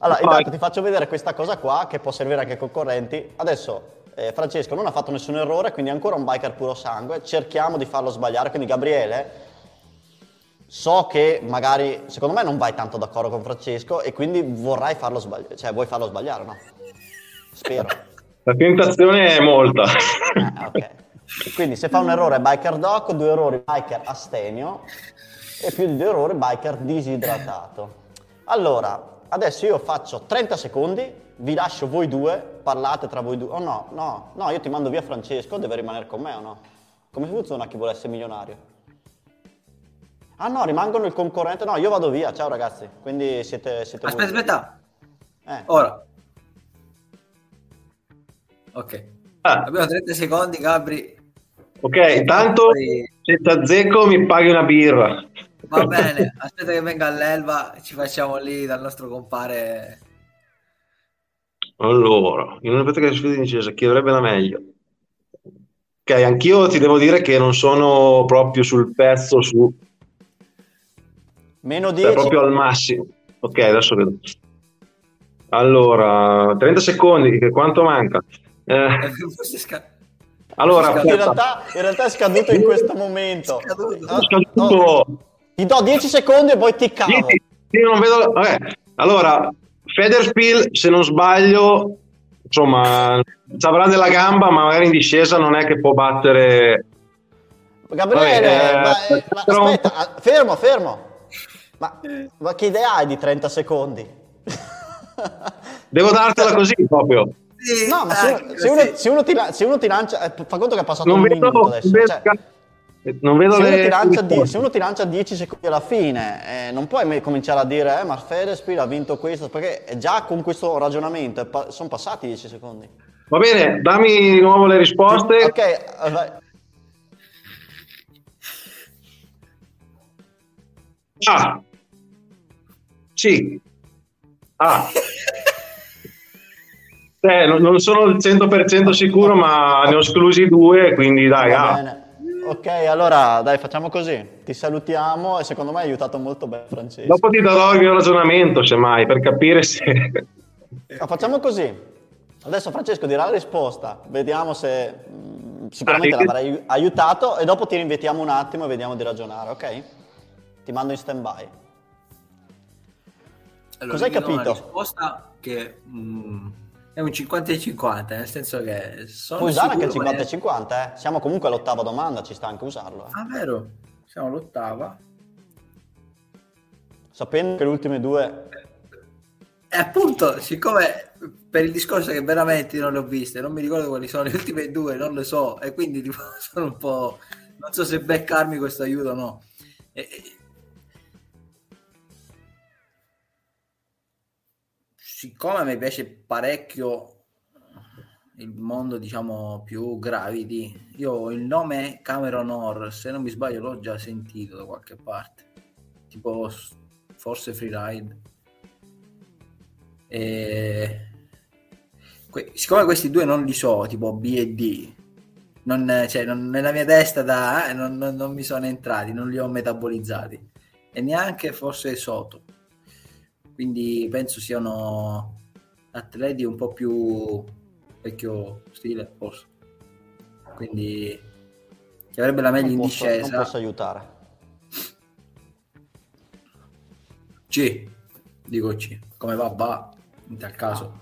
Allora, intanto ti faccio vedere questa cosa qua che può servire anche ai concorrenti. Adesso eh, Francesco non ha fatto nessun errore, quindi è ancora un biker puro sangue. Cerchiamo di farlo sbagliare. Quindi Gabriele, so che magari, secondo me non vai tanto d'accordo con Francesco e quindi vorrai farlo sbagliare, cioè vuoi farlo sbagliare, no? Spero. La tentazione è molta. Eh, ok. Quindi se fa un errore biker doc, due errori biker astenio e più di due errori biker disidratato. Allora, adesso io faccio 30 secondi, vi lascio voi due, parlate tra voi due. Oh no, no, no, io ti mando via Francesco, deve rimanere con me o no? Come funziona chi vuole essere milionario? Ah no, rimangono il concorrente. No, io vado via, ciao ragazzi. Quindi siete... siete aspetta, voi. aspetta. Eh. Ora. Ok. Ah. Abbiamo 30 secondi, Gabri. Ok, intanto poi... senza zecco mi paghi una birra. Va bene, aspetta che venga all'Elva, ci facciamo lì dal nostro compare. Allora, in una pratica di sfida di Cesa, chi avrebbe la meglio? Ok, anch'io ti devo dire che non sono proprio sul pezzo su... Meno 10. Cioè, proprio al massimo. Ok, adesso vedo. Allora, 30 secondi, quanto manca? Eh, allora, in realtà, in realtà, è scaduto in questo momento. È scaduto. È scaduto. No, ti do 10 secondi e poi ti cavo. Vedo... Vabbè. Allora, Federspiel, se non sbaglio, insomma, ci avrà della gamba, ma magari in discesa non è che può battere... Gabriele, Vabbè, eh, ma, eh, aspetta, ah, fermo, fermo. Ma, ma che idea hai di 30 secondi? Devo dartela così proprio. Sì, no, ma se, uno, se, uno, se, uno ti, se, uno, ti, lancia, eh, fa conto che è passato non un vedo, minuto adesso. Vedo, cioè, non vedo se, le... uno di, se uno ti lancia 10 secondi alla fine, eh, non puoi cominciare a dire, eh, ma Fedespil ha vinto questo, perché già con questo ragionamento pa- sono passati 10 secondi. Va bene, dammi di nuovo le risposte. Ok, eh, vai. Ah. Sì. Ah. Eh, non, sono al 100% sicuro, ma ne ho esclusi due, quindi dai. Ah. Ok, allora dai, facciamo così. Ti salutiamo e secondo me hai aiutato molto bene Francesco. Dopo ti darò il mio ragionamento, semmai, per capire se... Ah, facciamo così. Adesso Francesco dirà la risposta, vediamo se mh, mm, sicuramente ah, l'avrai aiutato e dopo ti rinvetiamo un attimo e vediamo di ragionare, ok? Ti mando in stand by. Allora, Cos'hai capito? La risposta che... Mh mm, è un 50 e 50, nel senso che sono Puoi usare anche il 50 e 50, eh? Siamo comunque all'ottava domanda, ci sta anche usarlo. Eh. Ah, vero? Siamo all'ottava. Sapendo che le ultime due... E appunto, siccome per il discorso che veramente non le ho viste, non mi ricordo quali sono le ultime due, non le so, e quindi tipo, sono un po'... non so se beccarmi questo aiuto o no. E, siccome mi piace parecchio il mondo diciamo più gravidi io il nome Cameron Orr se non mi sbaglio l'ho già sentito da qualche parte. Tipo forse Freeride. E que- siccome questi due non li so tipo B e D non, cioè, non, nella mia testa da, eh, non, non, mi sono entrati non li ho metabolizzati. E neanche forse Soto quindi penso siano atleti un po' più vecchio stile forse quindi chi avrebbe la meglio in discesa non posso aiutare C dico C come va va in tal caso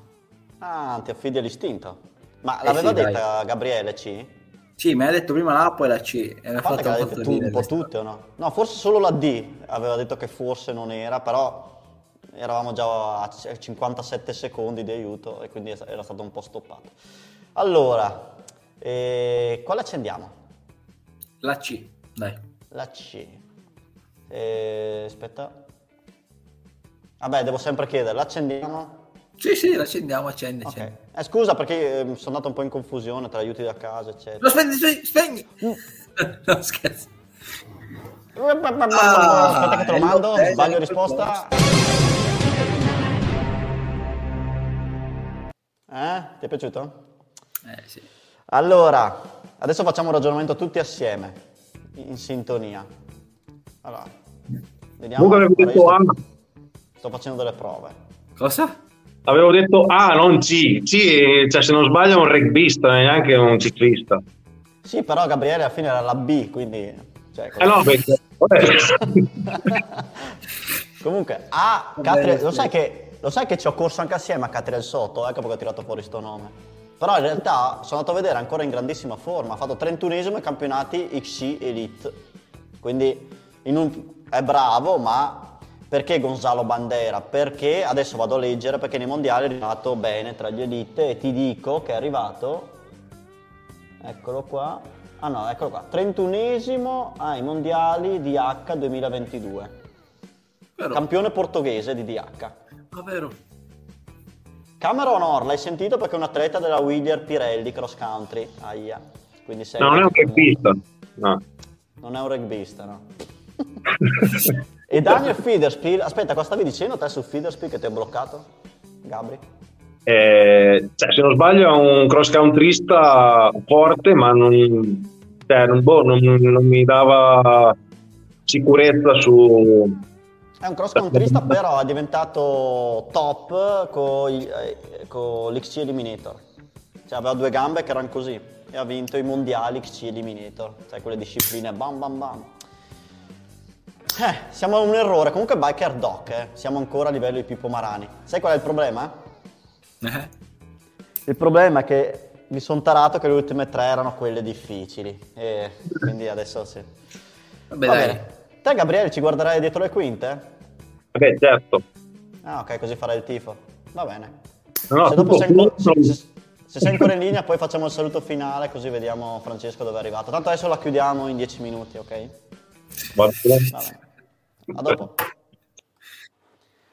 ah ti affidi all'istinto ma eh l'aveva sì, detta dai. Gabriele C? Sì, mi ha detto prima la A poi la C. E mi ha fatto un, tu, un po' tutte o no? No, forse solo la D aveva detto che forse non era, però eravamo già a 57 secondi di aiuto e quindi era stato un po' stoppato. Allora, eh, quale accendiamo? La C, dai. La C. E... Aspetta. Vabbè, devo sempre chiedere, l'accendiamo? Sì, sì, l'accendiamo, accendi, okay. Eh, scusa perché eh, sono andato un po' in confusione tra aiuti da casa, eccetera. Lo spegni, spegni! Mm. no, scherzo. Ah, Aspetta che te lo mando, sbaglio risposta. Eh? Ti è piaciuto? Eh, sì. Allora, adesso facciamo un ragionamento tutti assieme, in sintonia. Allora, vediamo. Comunque avevo detto A. Sto facendo delle prove. Cosa? Avevo detto A, non C. C, cioè se non sbaglio è un rugbista, neanche un ciclista. Sì, però Gabriele alla fine era la B, quindi... Cioè, eh no, perché... Comunque, A, Catriel, lo sai che, lo sai che ci ho corso anche assieme a Catriel Soto, ecco perché ho tirato fuori sto nome. Però in realtà sono andato a vedere ancora in grandissima forma, ha fatto 31esimo ai campionati XC Elite. Quindi un, è bravo, ma perché Gonzalo Bandera? Perché adesso vado a leggere perché nei mondiali è arrivato bene tra gli elite e ti dico che è arrivato eccolo qua ah no eccolo qua 31esimo ai mondiali DH 2022 Vero. campione portoghese di DH ah vero Cameron Or l'hai sentito? Perché è un atleta della Willier Pirelli cross country. Aia quindi sei no non è un rugbista no. Non è un rugbista no. E Daniel Fiderspiel, aspetta, cosa stavi dicendo te su Fiderspiel che ti ha bloccato, Gabri? Eh, cioè, se non sbaglio è un cross countryista forte, ma non, cioè, non, boh, non, non mi dava sicurezza su, è un cross countryista però è diventato top con, eh, con l'XC Eliminator. Cioè aveva due gambe che erano così e ha vinto i mondiali XC Eliminator, cioè quelle discipline bam bam bam. Eh, siamo a un errore. Comunque biker doc, eh. Siamo ancora a livello di Pippo Marani. Sai qual è il problema? Eh? Il problema è che mi sono tarato che le ultime tre erano quelle difficili. E quindi adesso sì. Vabbè, Va bene. Te, Gabriele, ci guarderai dietro le quinte? Vabbè, certo. Ah, ok, così farai il tifo. Va bene. No, se, dopo sei, tutto, se, se, se sei ancora in linea, poi facciamo il saluto finale, così vediamo Francesco dove è arrivato. Tanto adesso la chiudiamo in dieci minuti, ok? Va bene. A dopo.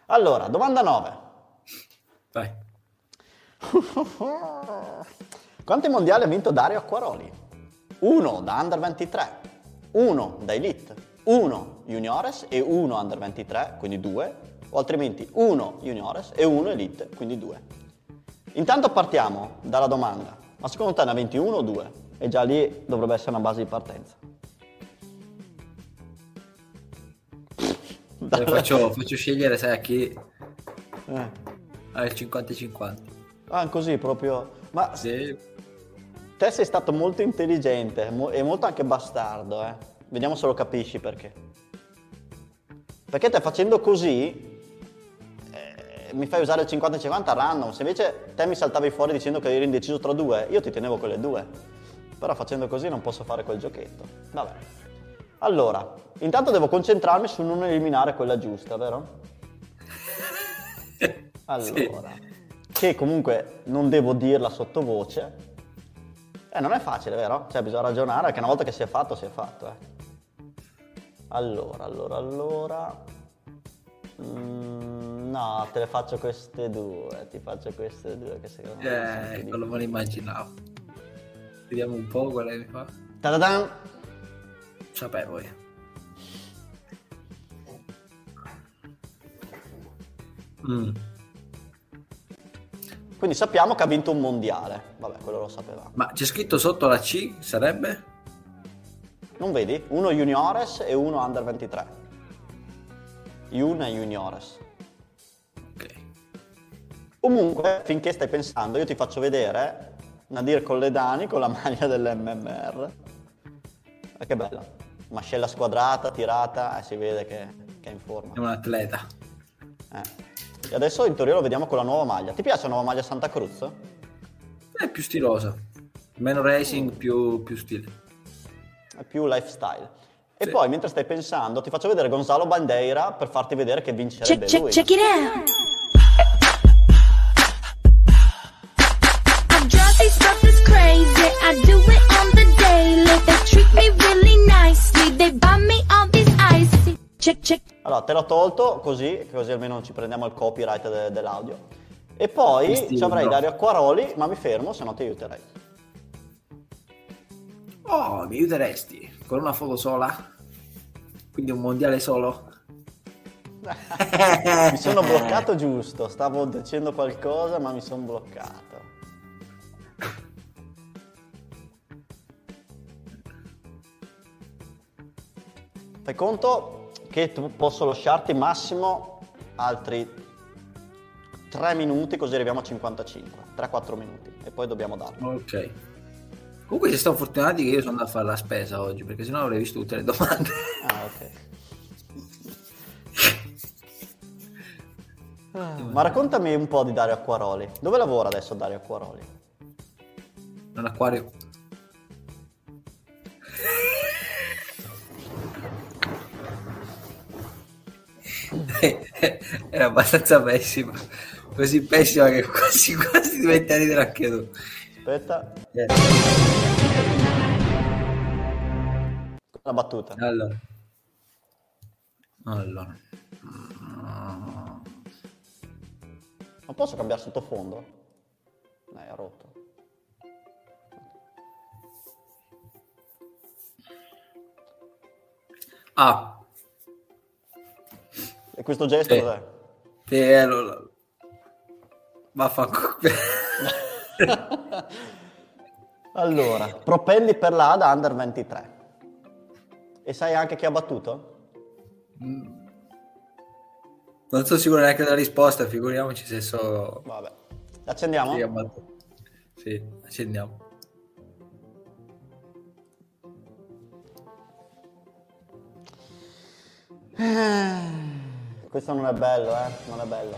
Allora, domanda 9. Vai. Quanti mondiali ha vinto Dario Acquaroli? Uno da Under 23, uno da Elite, uno Juniores e uno Under 23, quindi due, o altrimenti uno Juniores e uno Elite, quindi due. Intanto partiamo dalla domanda, ma secondo te ne ha 21 o 2? E già lì dovrebbe essere una base di partenza. Faccio, faccio, scegliere, sai a chi? Eh. Il 50-50. Ah, così proprio. Ma sì. te sei stato molto intelligente e molto anche bastardo, eh. Vediamo se lo capisci perché. Perché te facendo così eh, mi fai usare il 50-50 random. Se invece te mi saltavi fuori dicendo che eri indeciso tra due, io ti tenevo quelle due. Però facendo così non posso fare quel giochetto. Vabbè. Allora, intanto devo concentrarmi su non eliminare quella giusta, vero? Allora, sì. che comunque non devo dirla sottovoce. Eh, non è facile, vero? Cioè, bisogna ragionare, che una volta che si è fatto, si è fatto, eh. Allora, allora, allora... Mm, no, te le faccio queste due, ti faccio queste due che secondo me... Eh, quello me lo immaginavo. Vediamo un po' quale mi fa. Ta-da-dan! Sapevo io. Mm. Quindi sappiamo che ha vinto un mondiale. Vabbè, quello lo sapevamo. Ma c'è scritto sotto la C, sarebbe? Non vedi? Uno juniores e uno under 23. Jun e juniores. Ok. Comunque, finché stai pensando, io ti faccio vedere Nadir Colledani con la maglia dell'MMR. Ma che bella mascella squadrata, tirata, eh, si vede che, che, è in forma. È un atleta. Eh. E adesso in teoria lo vediamo con la nuova maglia. Ti piace la nuova maglia Santa Cruz? È più stilosa. Meno racing, più, più stile. È più lifestyle. E sì. poi, mentre stai pensando, ti faccio vedere Gonzalo Bandeira per farti vedere che vincerebbe check, lui. Check, check it out! crazy, I do it on the daily. They treat me really nicely. They buy me all these icy. Allora, te l'ho tolto così, così almeno non ci prendiamo il copyright de- dell'audio. E poi ci avrei Dario Acquaroli, ma mi fermo, se no ti aiuterei. Oh, mi aiuteresti? Con una foto sola? Quindi un mondiale solo? mi sono bloccato giusto, stavo dicendo qualcosa ma mi sono bloccato. Fai conto che posso lasciarti massimo altri 3 minuti così arriviamo a 55, 3-4 minuti e poi dobbiamo darlo. Ok. Comunque si sta fortunati che io sono andato a fare la spesa oggi perché sennò avrei visto tutte le domande. Ah, ok. Ma raccontami un po' di Dario Acquaroli. Dove lavora adesso Dario Acquaroli? Un acquario. È abbastanza pessima. Così pessima che quasi quasi diventa ridere anche tu. Aspetta. Eh. La battuta. Allora. Allora. Non posso cambiare sottofondo? Dai, ha rotto. Ah. E questo gesto sì. cos'è? Sì, allora. Vaffanculo. allora, propendi per la da under 23. E sai anche chi ha battuto? Mm. Non sono sicuro neanche della risposta, figuriamoci se so... Vabbè. Accendiamo? Sì, sì accendiamo. Questo non è bello, eh? Non è bello.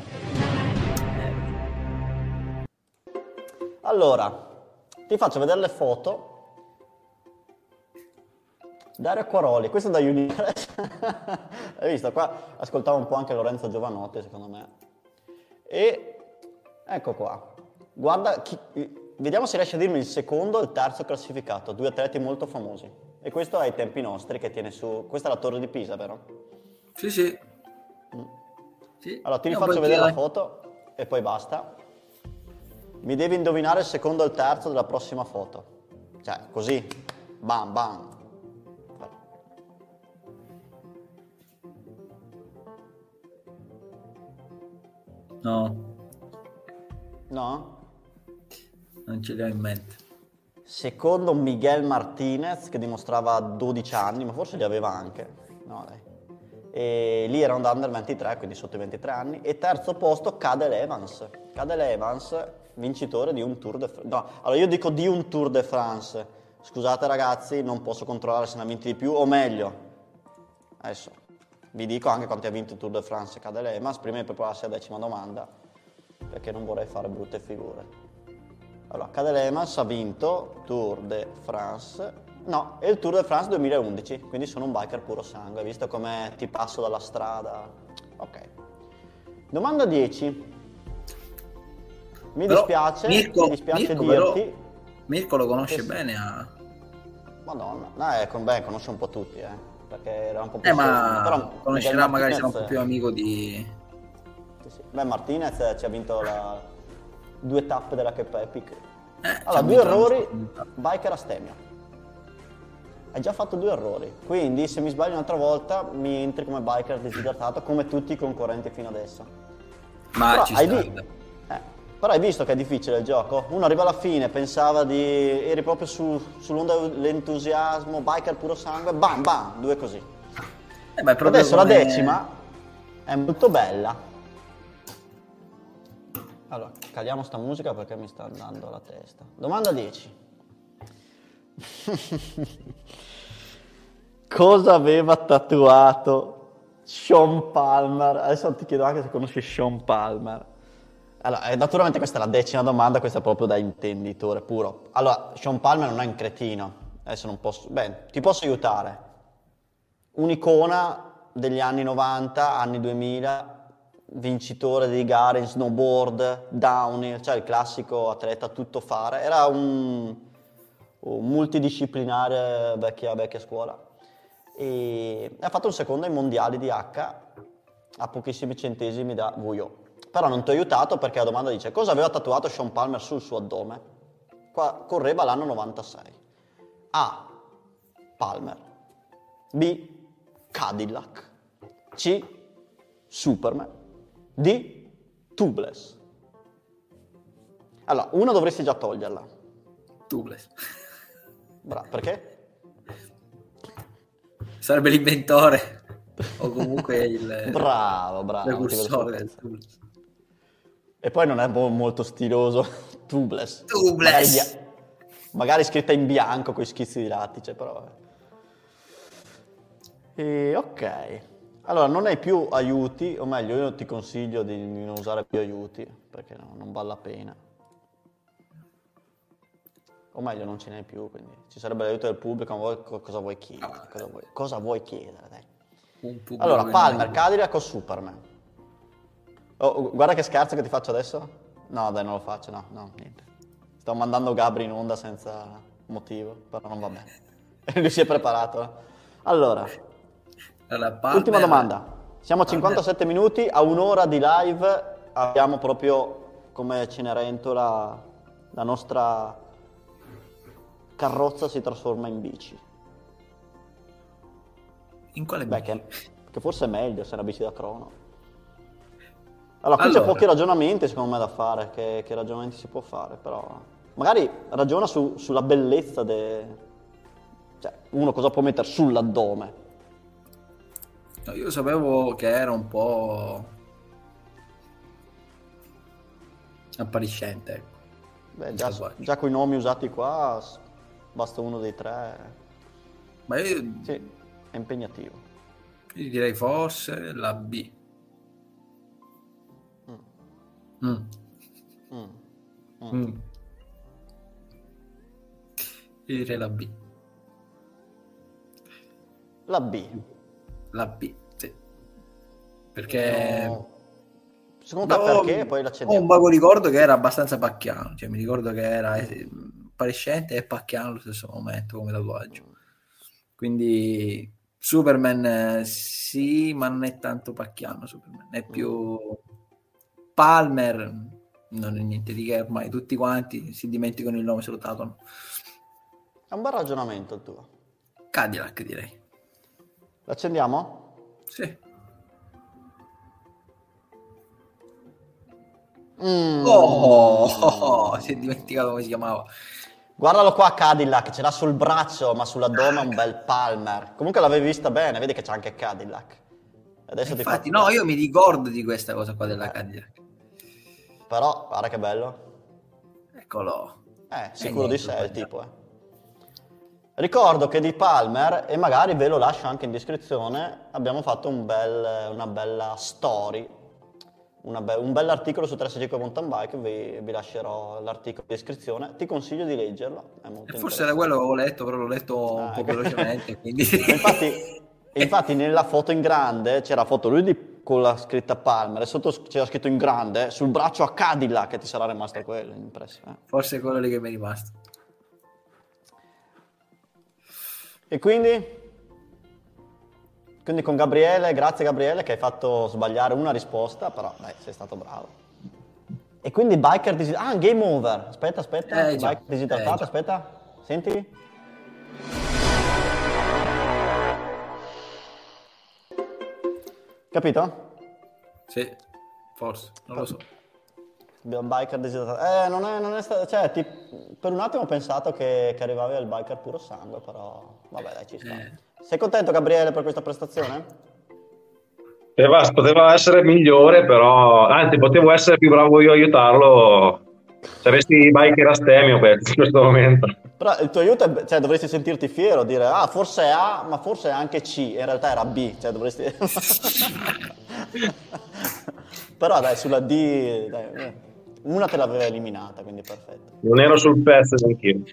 Allora, ti faccio vedere le foto. Dario Acquaroli, questo è da Unipress. Hai visto? Qua ascoltavo un po' anche Lorenzo Giovanotti, secondo me. E ecco qua. Guarda, chi, vediamo se riesce a dirmi il secondo e il terzo classificato. Due atleti molto famosi. E questo è ai tempi nostri che tiene su... Questa è la torre di Pisa, vero? Sì, sì. Mm. sì. Allora, ti rifaccio vedere la foto e poi basta. Mi devi indovinare il secondo e il terzo della prossima foto. Cioè, così. Bam, bam. No. No? Non ce li ho in mente. Secondo Miguel Martinez, che dimostrava 12 anni, ma forse li aveva anche. No, dai. E lì era un under 23, quindi sotto i 23 anni. E terzo posto Cadel Evans. Cadel Evans, vincitore di un Tour de France. No, allora io dico di un Tour de France. Scusate ragazzi, non posso controllare se ne ha vinti di più, o meglio, adesso vi dico anche quanti ha vinto il Tour de France Cadel Evans, prima di prepararsi alla decima domanda, perché non vorrei fare brutte figure. Allora, Cadel Evans ha vinto Tour de France, no, è il Tour de France 2011, quindi sono un biker puro sangue, visto come ti passo dalla strada. Ok. Domanda 10. Mi però dispiace, Mirko, mi dispiace Mirko, dirti... Però, Mirko lo conosce bene a... Madonna, no, eh, beh, conosce un po' tutti, eh perché era un po' più eh, ma però conoscerà magari sarà un po' più amico di sì, sì. beh Martinez ci ha vinto la... due tappe della Cape Epic eh, allora due errori biker a stemio hai già fatto due errori quindi se mi sbaglio un'altra volta mi entri come biker disidratato come tutti i concorrenti fino adesso ma però ci sta. Però hai visto che è difficile il gioco? Uno arriva alla fine, pensava di... eri proprio su, sull'onda dell'entusiasmo, biker puro sangue, bam bam, due così. Eh, ma Adesso come... la decima è molto bella. Allora, caliamo sta musica perché mi sta andando la testa. Domanda 10. Cosa aveva tatuato Sean Palmer? Adesso ti chiedo anche se conosci Sean Palmer. Allora, eh, naturalmente questa è la decima domanda, questa è proprio da intenditore puro. Allora, Sean Palmer non è un cretino, adesso non posso... Beh, ti posso aiutare. Un'icona degli anni 90, anni 2000, vincitore di gare in snowboard, downhill, cioè il classico atleta tutto fare. Era un, un multidisciplinare vecchia, vecchia scuola. E ha fatto un secondo ai mondiali di H a pochissimi centesimi da Vuyo. Però non ti ho aiutato perché la domanda dice cosa aveva tatuato Sean Palmer sul suo addome? Qua correva l'anno 96. A. Palmer. B. Cadillac. C. Superman. D. Tubeless. Allora, una dovresti già toglierla. Tubeless. Bravo, perché? Sarebbe l'inventore o comunque il bravo, bravo, precursore del tubeless. E poi non è molto stiloso. Tubeless. Tubeless. Magari, magari scritta in bianco con i schizzi di lattice, però... E, ok. Allora, non hai più aiuti, o meglio, io ti consiglio di non usare più aiuti, perché no, non vale la pena. O meglio, non ce n'hai più, quindi ci sarebbe l'aiuto del pubblico, ma cosa vuoi chiedere? Cosa vuoi, cosa vuoi chiedere, dai? Allora, Palmer, Cadillac o Superman? Oh, guarda che scherzo che ti faccio adesso. No, dai, non lo faccio, no, no, niente. Sto mandando Gabri in onda senza motivo, però non va bene. Lui si è preparato. Allora, allora ultima domanda. Siamo a 57 Palmer. minuti, a un'ora di live abbiamo proprio come Cenerentola la nostra carrozza si trasforma in bici. In quale bici? Beh, che, che, forse è meglio se è una bici da crono. Allora, qui allora. c'è pochi ragionamenti secondo me da fare, che, che ragionamenti si può fare, però... Magari ragiona su, sulla bellezza de... Cioè, uno cosa può mettere sull'addome. No, io sapevo che era un po' appariscente. Ecco. Beh, già, già con i nomi usati qua basta uno dei tre. Ma io... Sì, è impegnativo. Io direi forse la B. Mm. Mm. Mm. mm. Direi la B. La B. La B, sì. Perché... No. Secondo te no, perché? Poi l'accendiamo. Ho un vago ricordo che era abbastanza pacchiano, cioè mi ricordo che era eh, appariscente e pacchiano allo stesso momento come tatuaggio. Quindi Superman eh, sì, ma non è tanto pacchiano Superman, è più Palmer, non è niente di che ormai, tutti quanti si dimenticano il nome se lo tatuano. È un bel ragionamento il tuo. Cadillac direi. L'accendiamo? Sì. Mm. Oh, oh, oh, si è dimenticato come si chiamava. Guardalo qua Cadillac, ce l'ha sul braccio, ma sull'addome un bel Palmer. Comunque l'avevi vista bene, vedi che c'è anche Cadillac. Adesso Infatti, no, io mi ricordo di questa cosa qua della eh. Cadillac. Però, guarda che bello. Eccolo. Eh, sicuro di sé il tipo, eh. Ricordo che di Palmer, e magari ve lo lascio anche in descrizione, abbiamo fatto un bel, una bella story be- un bell'articolo su 365 Mountain Bike, vi, vi, lascerò l'articolo in descrizione, ti consiglio di leggerlo. Forse era quello che avevo letto, però l'ho letto ah, un po' velocemente. Quindi... infatti, infatti, nella foto in grande c'era foto lui di, con la scritta Palmer e sotto c'era scritto in grande sul braccio a Cadillac che ti sarà rimasto quello impresso. Eh. Forse è quello lì che mi è rimasto. E quindi quindi con Gabriele, grazie Gabriele che hai fatto sbagliare una risposta, però dai, sei stato bravo. E quindi biker disidratata. Ah, game over. Aspetta, aspetta. Eh, biker disidratata, eh, aspetta. Senti. Capito? Sì, forse, non lo so. Abbiamo biker disidratata. Eh, non è, non è stato... Cioè, ti, per un attimo ho pensato che, che arrivavi al biker puro sangue, però... Vabbè, dai, ci sta. Eh. Sei contento Gabriele per questa prestazione? Poteva, poteva, essere migliore, però anzi potevo essere più bravo io a aiutarlo se avessi biker a stemio in questo momento. Però il tuo aiuto, è, cioè dovresti sentirti fiero, dire ah forse è A, ma forse è anche C, in realtà era B, cioè dovresti... però dai, sulla D, dai, una te l'aveva eliminata, quindi perfetto. Non ero sul pezzo neanch'io.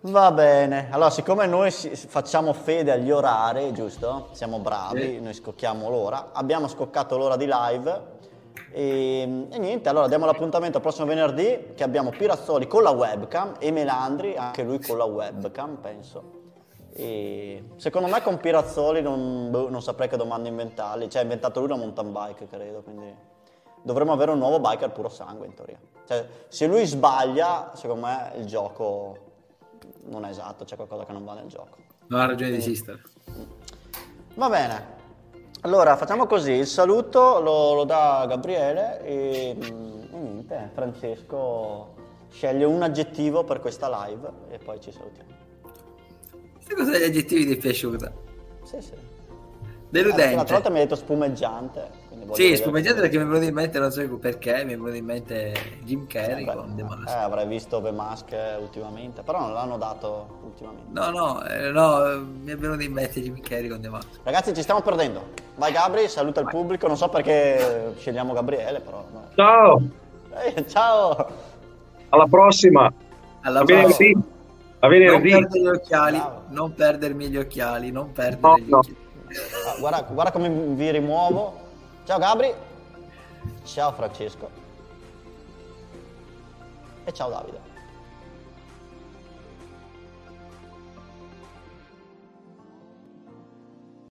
Va bene, allora siccome noi facciamo fede agli orari, giusto? Siamo bravi, sì. noi scocchiamo l'ora, abbiamo scoccato l'ora di live e, e, niente, allora diamo l'appuntamento al prossimo venerdì che abbiamo Pirazzoli con la webcam e Melandri, anche lui con la webcam penso. E secondo me con Pirazzoli non, boh, non saprei che domande inventarli, cioè ha inventato lui la mountain bike credo, quindi dovremmo avere un nuovo biker puro sangue in teoria. Cioè, se lui sbaglia, secondo me il gioco non è esatto, c'è qualcosa che non va nel gioco. Non ha ragione di esistere. Va bene. Allora, facciamo così, il saluto lo, lo dà Gabriele e, mm, e niente, Francesco sceglie un aggettivo per questa live e poi ci salutiamo. Che cosa degli aggettivi ti è piaciuta? Sì, sì. Deludente. L'altra volta mi hai detto spumeggiante. Sì, spumeggiante perché mi è venuto in mente, non so perché, mi è venuto in mente Jim Carrey sì, con The Mask. Eh, avrei visto The Mask ultimamente, però non l'hanno dato ultimamente. No, no, eh, no, mi è venuto in mente Jim Carrey con The Mask. Ragazzi, ci stiamo perdendo. Vai Gabri, saluta il pubblico, non so perché scegliamo Gabriele, però... No. Ciao! Eh, ciao! Alla prossima! Alla prossima! A venerdì! Non perdere gli occhiali, Bravo. non perdermi gli occhiali, non perdere no, gli occhiali. Guarda, guarda come vi rimuovo. Ciao Gabri. Ciao Francesco. E ciao Davide.